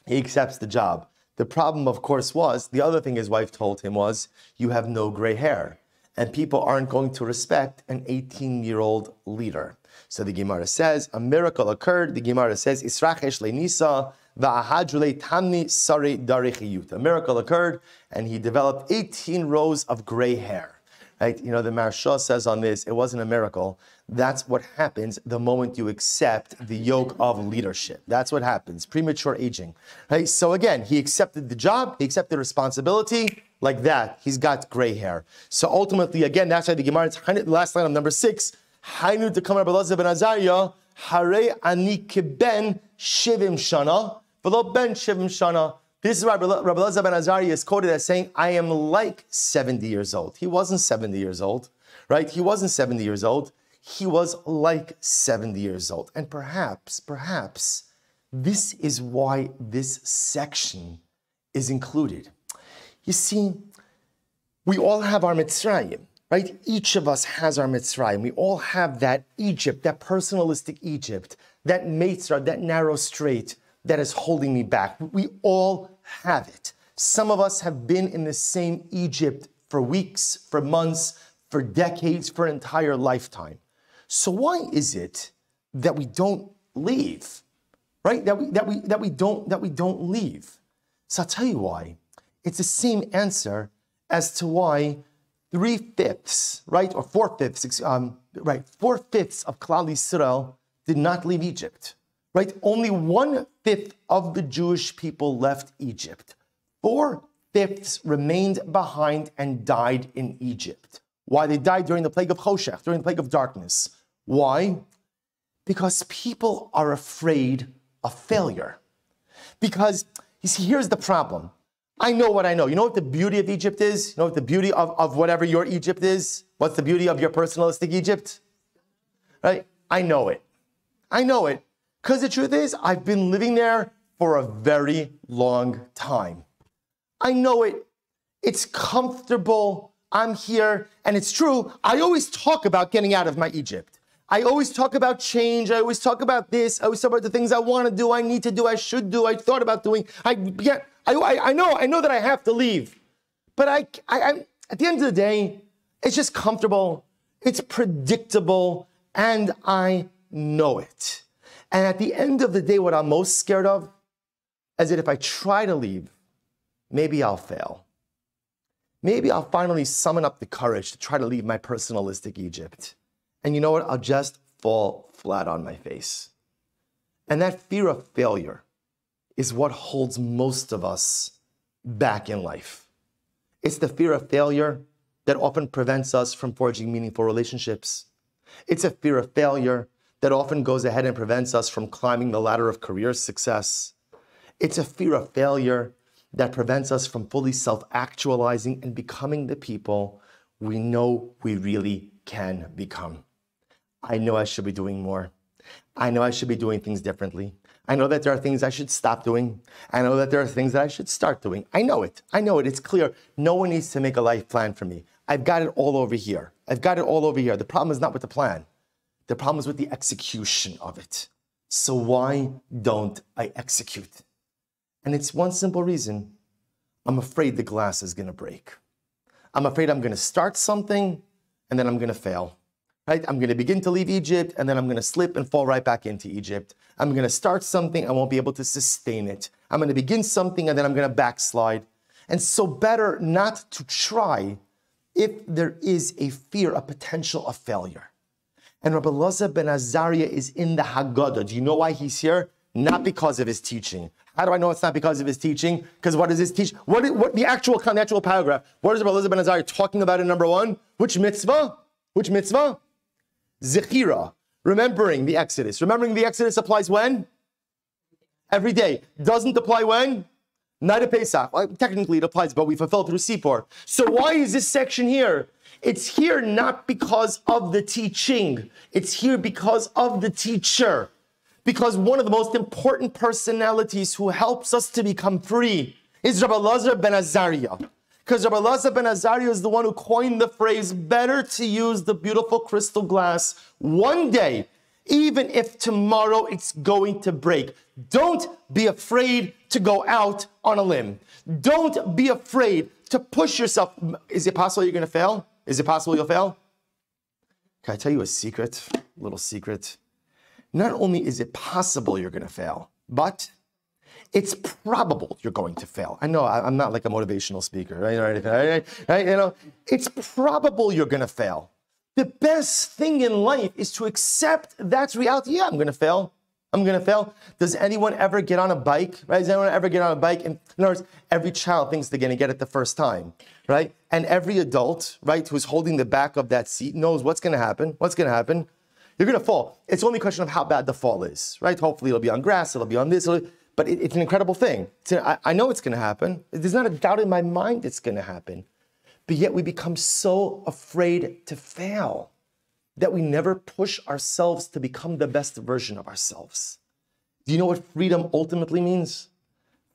He accepts the job. The problem, of course, was the other thing his wife told him was, You have no gray hair. And people aren't going to respect an 18 year old leader. So the Gemara says, A miracle occurred. The Gemara says, Israchesh le'nisa va'ahadrule tamni sari darichiyut. A miracle occurred, and he developed 18 rows of gray hair. Right? You know, the Maharsha says on this, it wasn't a miracle. That's what happens the moment you accept the yoke of leadership. That's what happens. Premature aging. Right? So again, he accepted the job, he accepted responsibility. Like that, he's got gray hair. So ultimately, again, that's why the Gemara, last line of number six, Hainu to come ben Azariah, Hare ani ben shivim shana, v'lo ben shivim shana. This is why Rabbi Elazar ben Azariah is quoted as saying, I am like 70 years old. He wasn't 70 years old, right? He wasn't 70 years old. He was like 70 years old. And perhaps, perhaps, this is why this section is included. You see, we all have our Mitzrayim, right? Each of us has our Mitzrayim. We all have that Egypt, that personalistic Egypt, that Mitzrayim, that narrow strait that is holding me back. We all have it. Some of us have been in the same Egypt for weeks, for months, for decades, for an entire lifetime. So why is it that we don't leave? Right? That we that we that we don't that we don't leave. So I'll tell you why. It's the same answer as to why three fifths, right, or four fifths, um, right, four fifths of Klal Yisrael did not leave Egypt right? Only one fifth of the Jewish people left Egypt. Four fifths remained behind and died in Egypt. Why? They died during the plague of Choshech, during the plague of darkness. Why? Because people are afraid of failure. Because, you see, here's the problem. I know what I know. You know what the beauty of Egypt is? You know what the beauty of, of whatever your Egypt is? What's the beauty of your personalistic Egypt? Right? I know it. I know it. Because the truth is, I've been living there for a very long time. I know it. It's comfortable. I'm here. And it's true. I always talk about getting out of my Egypt. I always talk about change. I always talk about this. I always talk about the things I want to do, I need to do, I should do, I thought about doing. I, yeah, I, I, I know, I know that I have to leave. But I, I, I, at the end of the day, it's just comfortable. It's predictable. And I know it. And at the end of the day, what I'm most scared of is that if I try to leave, maybe I'll fail. Maybe I'll finally summon up the courage to try to leave my personalistic Egypt. And you know what? I'll just fall flat on my face. And that fear of failure is what holds most of us back in life. It's the fear of failure that often prevents us from forging meaningful relationships. It's a fear of failure that often goes ahead and prevents us from climbing the ladder of career success. It's a fear of failure that prevents us from fully self actualizing and becoming the people we know we really can become. I know I should be doing more. I know I should be doing things differently. I know that there are things I should stop doing. I know that there are things that I should start doing. I know it. I know it. It's clear. No one needs to make a life plan for me. I've got it all over here. I've got it all over here. The problem is not with the plan. The problem is with the execution of it. So why don't I execute? And it's one simple reason. I'm afraid the glass is going to break. I'm afraid I'm going to start something and then I'm going to fail. Right? I'm going to begin to leave Egypt and then I'm going to slip and fall right back into Egypt. I'm going to start something, I won't be able to sustain it. I'm going to begin something and then I'm going to backslide. And so better not to try if there is a fear, a potential of failure. And Rabbi Elazar ben Azariah is in the Haggadah. Do you know why he's here? Not because of his teaching. How do I know it's not because of his teaching? Because what does his teach? What, what the actual the actual paragraph? What is Rabbi Elazar ben Azariah talking about in number one? Which mitzvah? Which mitzvah? Zechira. Remembering the Exodus. Remembering the Exodus applies when? Every day. Doesn't apply when? Night of Pesach. Well, technically it applies, but we fulfill through Sipur. So why is this section here? It's here not because of the teaching, it's here because of the teacher. Because one of the most important personalities who helps us to become free is Rabbi Elazar ben Azariah. Because Rabbi Elazar ben Azariah is the one who coined the phrase, better to use the beautiful crystal glass one day, even if tomorrow it's going to break. Don't be afraid to go out on a limb. Don't be afraid to push yourself. Is it possible you're going to fail? Is it possible you'll fail? Can I tell you a secret? A little secret. Not only is it possible you're going to fail, but it's probable you're going to fail. I know I, am not like a motivational speaker, right? anything. right, right? You know, it's probable you're going to fail. The best thing in life is to accept that's reality. Yeah, I'm going to fail. I'm going to fail. Does anyone ever get on a bike? Right? Does anyone ever get on a bike? And in other words, every child thinks they're going to get it the first time, right? And every adult, right, who's holding the back of that seat knows what's going to happen. What's going to happen? You're going to fall. It's only a question of how bad the fall is, right? Hopefully, it'll be on grass. It'll be on this. But it, it's an incredible thing. I, I know it's going to happen. There's not a doubt in my mind it's going to happen. But yet, we become so afraid to fail that we never push ourselves to become the best version of ourselves. Do you know what freedom ultimately means?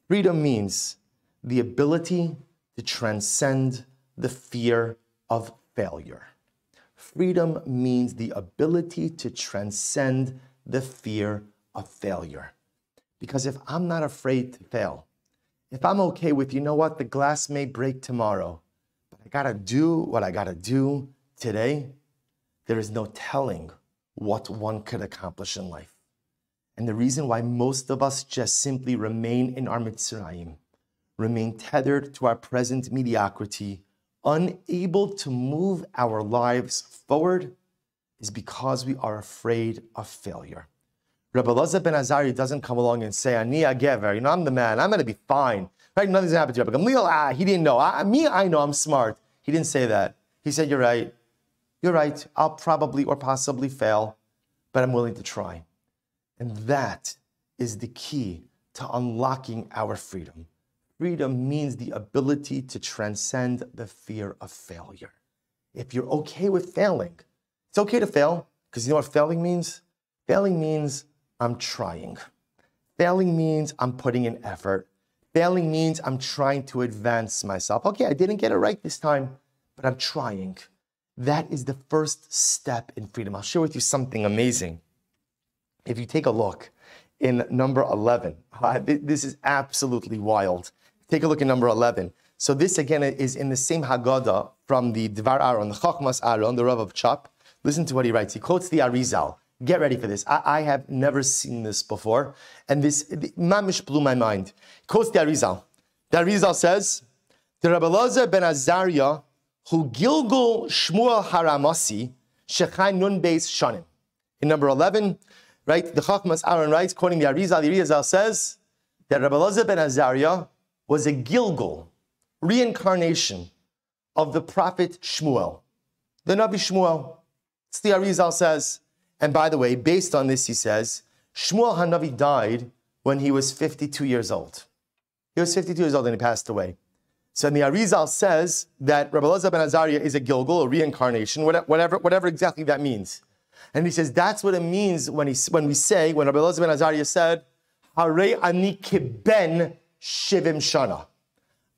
Freedom means the ability to transcend the fear of failure. Freedom means the ability to transcend the fear of failure. Because if I'm not afraid to fail, if I'm okay with, you know what, the glass may break tomorrow, but I gotta do what I gotta do today, there is no telling what one could accomplish in life. And the reason why most of us just simply remain in our Mitzrayim, remain tethered to our present mediocrity, unable to move our lives forward, is because we are afraid of failure. Rabbi Elazar ben Azari doesn't come along and say, Ani Gever, you know, I'm the man, I'm going to be fine. Right? Nothing's going to happen to Gamliel, ah, he didn't know. I, me, I know I'm smart. He didn't say that. He said, You're right. You're right, I'll probably or possibly fail, but I'm willing to try. And that is the key to unlocking our freedom. Freedom means the ability to transcend the fear of failure. If you're okay with failing, it's okay to fail, because you know what failing means? Failing means I'm trying. Failing means I'm putting in effort. Failing means I'm trying to advance myself. Okay, I didn't get it right this time, but I'm trying. That is the first step in freedom. I'll share with you something amazing. If you take a look in number 11, uh, this is absolutely wild. Take a look at number 11. So this again is in the same Haggadah from the Dvar Aaron, the Chachmas Aaron, the Rav of Chop. Listen to what he writes. He quotes the Arizal. Get ready for this. I, I have never seen this before, and this mamish blew my mind. Quotes the Arizal. Arizal says, "The Rabbi ben Azariah who Gilgul Shmuel Haramasi Shechai Nun Beis Shanim. In number 11, right, the Chachmas Aaron writes, quoting the Arizal, the Arizal says that Rabbi Elazar ben Azariah was a Gilgul, reincarnation of the prophet Shmuel, the Navi Shmuel. It's the Arizal says. And by the way, based on this, he says, Shmuel Hanavi died when he was 52 years old. He was 52 years old and he passed away. So the Arizal says that Rabbi Elazar ben Azariah is a Gilgul, a reincarnation, whatever, whatever exactly that means. And he says that's what it means when, he, when we say, when Rabbi Elazar ben Azariah said, Hare ani ben shivim shana.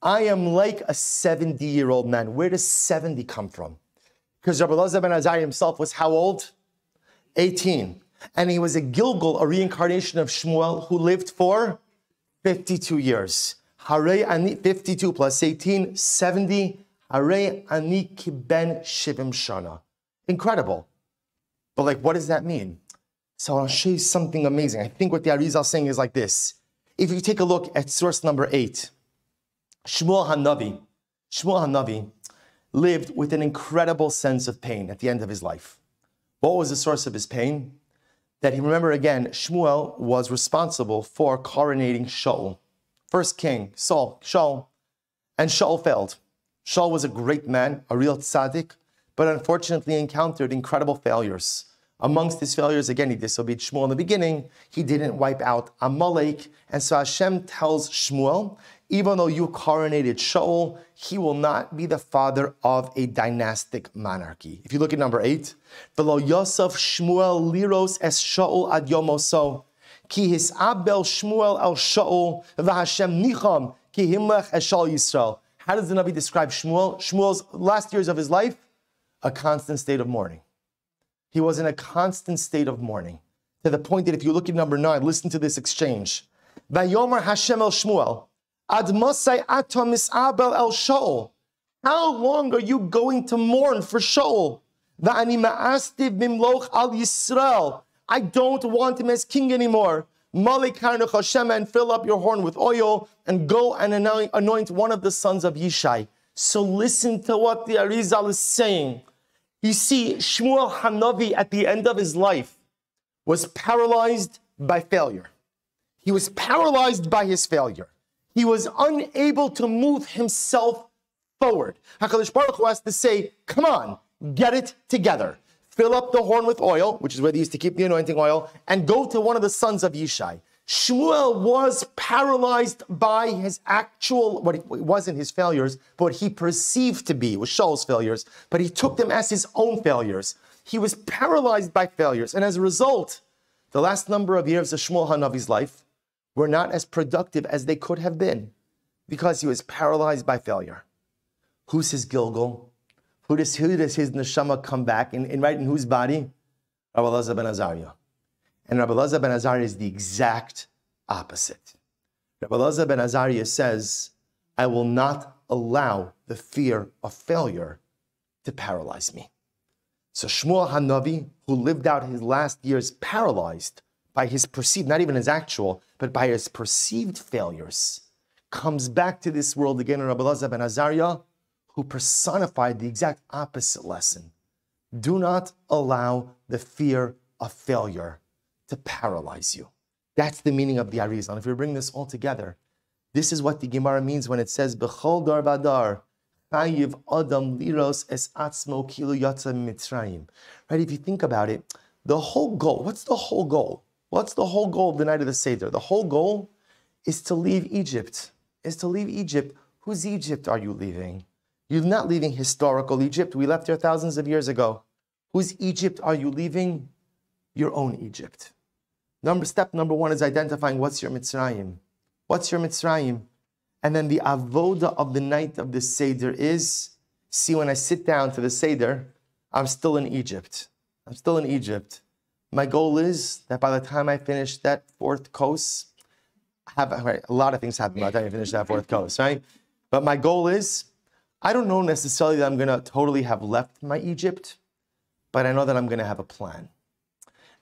I am like a 70 year old man. Where does 70 come from? Because Rabbi Elazar ben Azariah himself was how old? 18. And he was a Gilgul, a reincarnation of Shmuel, who lived for 52 years. Hare ani 52 plus 18, 70. Hare ani kiben shivim shana. Incredible. But like, what does that mean? So I'll show you something amazing. I think what the Arizal is saying is like this. If you take a look at source number eight, Shmuel Hanavi, Shmuel Hanavi lived with an incredible sense of pain at the end of his life. What was the source of his pain? That he remember again, Shmuel was responsible for coronating Shaul first king, Saul, Shaul. And Shaul failed. Shaul was a great man, a real tzaddik, but unfortunately encountered incredible failures. Amongst his failures, again, he disobeyed Shmuel in the beginning. He didn't wipe out Amalek. And so Hashem tells Shmuel, even though you coronated Shaul, he will not be the father of a dynastic monarchy. If you look at number eight, below Yosef Shmuel liros es Shaul ad yomoso. Ki his Abel Shmuel el Shaul v'Hashem nicham ki himlech eshal Yisrael. How does the Navi describe Shmuel? Shmuel's last years of his life, a constant state of mourning. He was in a constant state of mourning. To the point that if you look at number nine, listen to this exchange. Vayomer Hashem el Shmuel, ad mosai atom Abel el Shaul. How long are you going to mourn for Shaul? Va'ani ma'astiv mimloch al Yisrael. I don't want him as king anymore. Malik Hashem and fill up your horn with oil and go and anoint one of the sons of Yishai. So listen to what the Arizal is saying. You see, Shmuel Hanavi at the end of his life was paralyzed by failure. He was paralyzed by his failure. He was unable to move himself forward. HaKadosh Baruch Hu has to say, come on, get it together. Fill up the horn with oil, which is where they used to keep the anointing oil, and go to one of the sons of Yishai. Shmuel was paralyzed by his actual, what it wasn't his failures, but what he perceived to be, was Shaul's failures, but he took them as his own failures. He was paralyzed by failures, and as a result, the last number of years of Shmuel Hanavi's life were not as productive as they could have been because he was paralyzed by failure. Who's his Gilgul? Who does, who does his neshama come back in right in whose body? Rabbi Elazar ben Azariah. And Rabbi Elazar ben Azariah is the exact opposite. Rabbi Elazar ben Azariah says, I will not allow the fear of failure to paralyze me. So Shmuel Hanavi, who lived out his last years paralyzed by his perceived, not even his actual, but by his perceived failures, comes back to this world again in Rabbi Elazar ben Azariah, who personified the exact opposite lesson. Do not allow the fear of failure to paralyze you. That's the meaning of the Arizal. If we bring this all together, this is what the Gemara means when it says, Bechol dar vadar, chayiv adam liros es atzmo kilu mitzrayim. Right, if you think about it, the whole goal, what's the whole goal? What's the whole goal of the night of the Seder? The whole goal is to leave Egypt. Is to leave Egypt. Whose Egypt are you leaving? You're not leaving historical Egypt. We left here thousands of years ago. Whose Egypt are you leaving? Your own Egypt. Number step number one is identifying what's your Mitzrayim. What's your Mitzrayim? And then the avoda of the night of the Seder is see, when I sit down to the Seder, I'm still in Egypt. I'm still in Egypt. My goal is that by the time I finish that fourth course, have right, a lot of things happen by the time I finish that fourth course, right? But my goal is, I don't know necessarily that I'm to totally have left my Egypt, but I know that I'm to have a plan.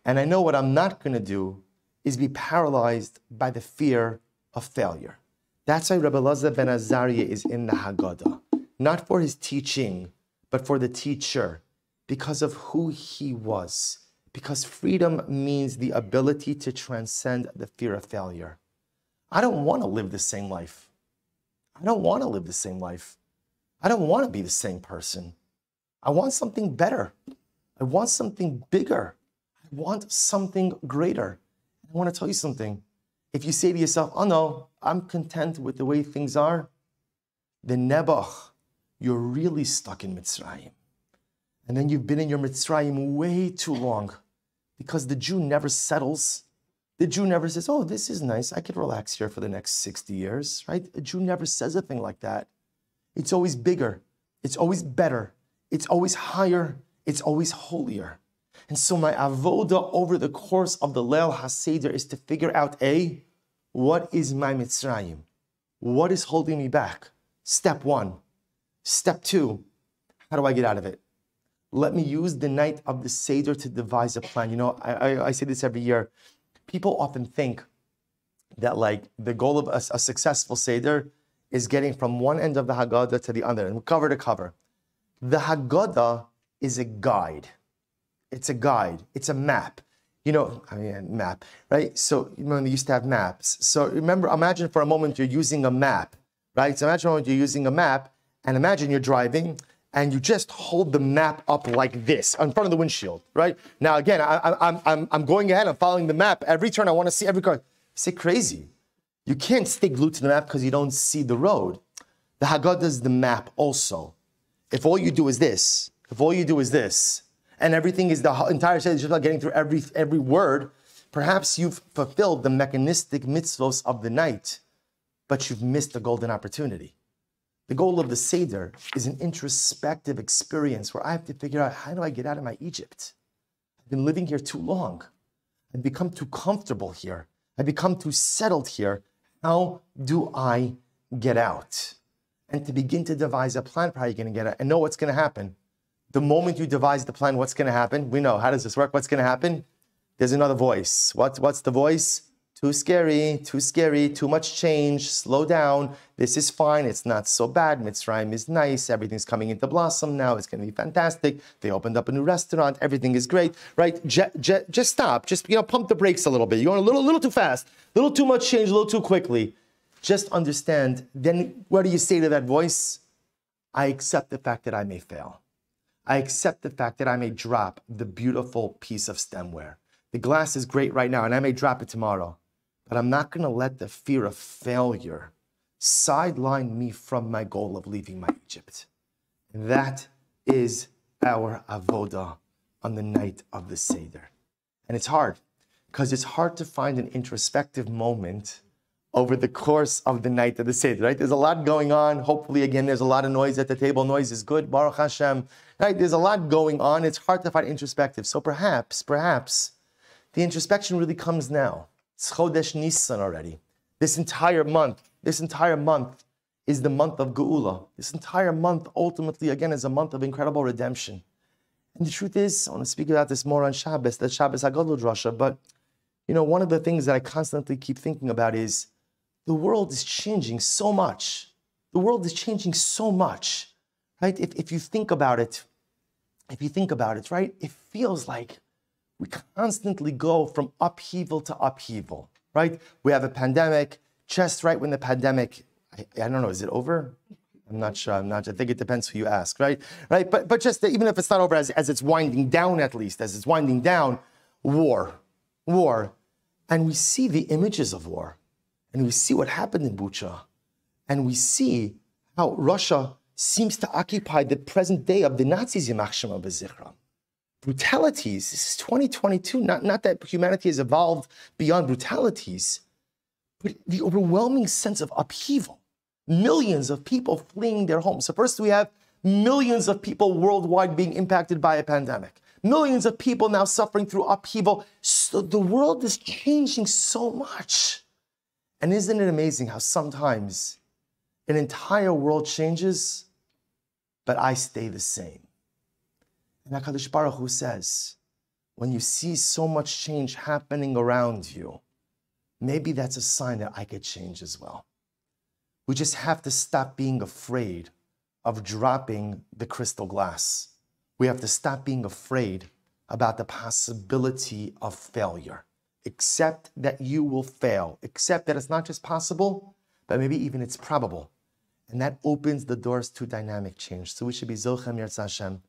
And I know what I'm not to do is be paralyzed by the fear of failure. That's why Rabbi Elazar ben Azariah is in the Haggadah, not for his teaching, but for the teacher, because of who he was because freedom means the ability to transcend the fear of failure. I don't want to live the same life. I don't want to live the same life. I don't want to be the same person. I want something better. I want something bigger. I want something greater. I want to tell you something. If you say to yourself, oh no, I'm content with the way things are, then Nebuch, you're really stuck in Mitzrayim. And then you've been in your Mitzrayim way too long because the Jew never settles. The Jew never says, Oh, this is nice. I could relax here for the next 60 years, right? A Jew never says a thing like that. It's always bigger, it's always better, it's always higher, it's always holier. And so my avoda over the course of the Leil HaSeder is to figure out A, what is my Mitzrayim? What is holding me back? Step one. Step two, how do I get out of it? Let me use the night of the Seder to devise a plan. You know, I, I, I say this every year. People often think that like the goal of a, a, successful Seder is getting from one end of the Haggadah to the other, and cover to cover. The Haggadah is a guide. It's a guide. It's a map. You know, I mean, map, right? So when they used to have maps. So remember, imagine for a moment you're using a map, right? So imagine you're using a map, and imagine you're driving, and you just hold the map up like this in front of the windshield, right? Now, again, I, am I'm, going ahead, I'm following the map. Every turn, I want to see every car. Say crazy. You can't stay glued to the map because you don't see the road. The Haggadah is the map also. If all you do is this, if all you do is this, and everything is the entire set just about getting through every, every word, perhaps you've fulfilled the mechanistic mitzvos of the night, but you've missed the golden opportunity. The goal of the Seder is an introspective experience where I have to figure out how do I get out of my Egypt? I've been living here too long. I've become too comfortable here. I've become too settled here. How do I get out? And to begin to devise a plan for how you're going to get out and know what's going to happen. The moment you devise the plan, what's going to happen? We know. How does this work? What's going to happen? There's another voice. What, what's the voice? Too scary, too scary, too much change, slow down. This is fine, it's not so bad. Mitzrayim is nice, everything's coming into blossom now, it's gonna be fantastic. They opened up a new restaurant, everything is great, right? Je- je- just stop, just, you know, pump the brakes a little bit. You're going a little, little too fast, a little too much change, a little too quickly. Just understand, then what do you say to that voice? I accept the fact that I may fail. I accept the fact that I may drop the beautiful piece of stemware. The glass is great right now, and I may drop it tomorrow. But I'm not going to let the fear of failure sideline me from my goal of leaving my Egypt. And that is our avoda on the night of the Seder. And it's hard because it's hard to find an introspective moment over the course of the night of the Seder, right? There's a lot going on. Hopefully, again, there's a lot of noise at the table. Noise is good, Baruch Hashem, right? There's a lot going on. It's hard to find introspective. So perhaps, perhaps, the introspection really comes now. It's Chodesh Nisan already. This entire month, this entire month is the month of Geula. This entire month, ultimately, again, is a month of incredible redemption. And the truth is, I want to speak about this more on Shabbos, the Shabbos Hagadol Drasha, but you know, one of the things that I constantly keep thinking about is the world is changing so much. The world is changing so much, right? If, if you think about it, if you think about it, right, it feels like we constantly go from upheaval to upheaval, right? We have a pandemic, just right when the pandemic, I, I don't know, is it over? I'm not sure. I'm not. I think it depends who you ask, right? Right. But but just even if it's not over, as, as it's winding down, at least as it's winding down, war, war, and we see the images of war, and we see what happened in Bucha, and we see how Russia seems to occupy the present day of the Nazis. Yimach Shema brutalities. This is 2022. Not, not that humanity has evolved beyond brutalities, but the overwhelming sense of upheaval. Millions of people fleeing their homes. So, first, we have millions of people worldwide being impacted by a pandemic. Millions of people now suffering through upheaval. So, the world is changing so much. And isn't it amazing how sometimes an entire world changes, but I stay the same? And HaKadosh Baruch Hu says, when you see so much change happening around you, maybe that's a sign that I could change as well. We just have to stop being afraid of dropping the crystal glass. We have to stop being afraid about the possibility of failure. Accept that you will fail. Accept that it's not just possible, but maybe even it's probable. And that opens the doors to dynamic change. So we should be Zochem Yirtz Hashem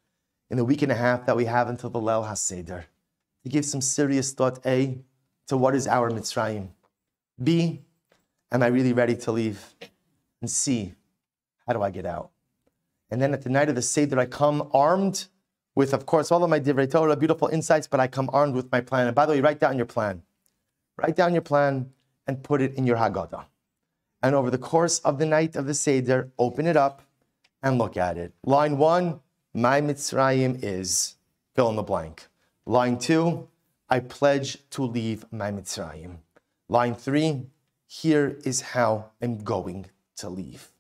in the week and a half that we have until the Leil HaSeder to give some serious thought, A, to what is our Mitzrayim? B, am I really ready to leave? And C, how do I get out? And then at the night of the Seder, I come armed with, of course, all of my Divrei Torah, beautiful insights, but I come armed with my plan. And by the way, write down your plan. Write down your plan and put it in your Haggadah. And over the course of the night of the Seder, open it up and look at it. Line one, my Mitzrayim is fill in the blank. Line two, I pledge to leave my Mitzrayim. Line three, here is how I'm going to leave.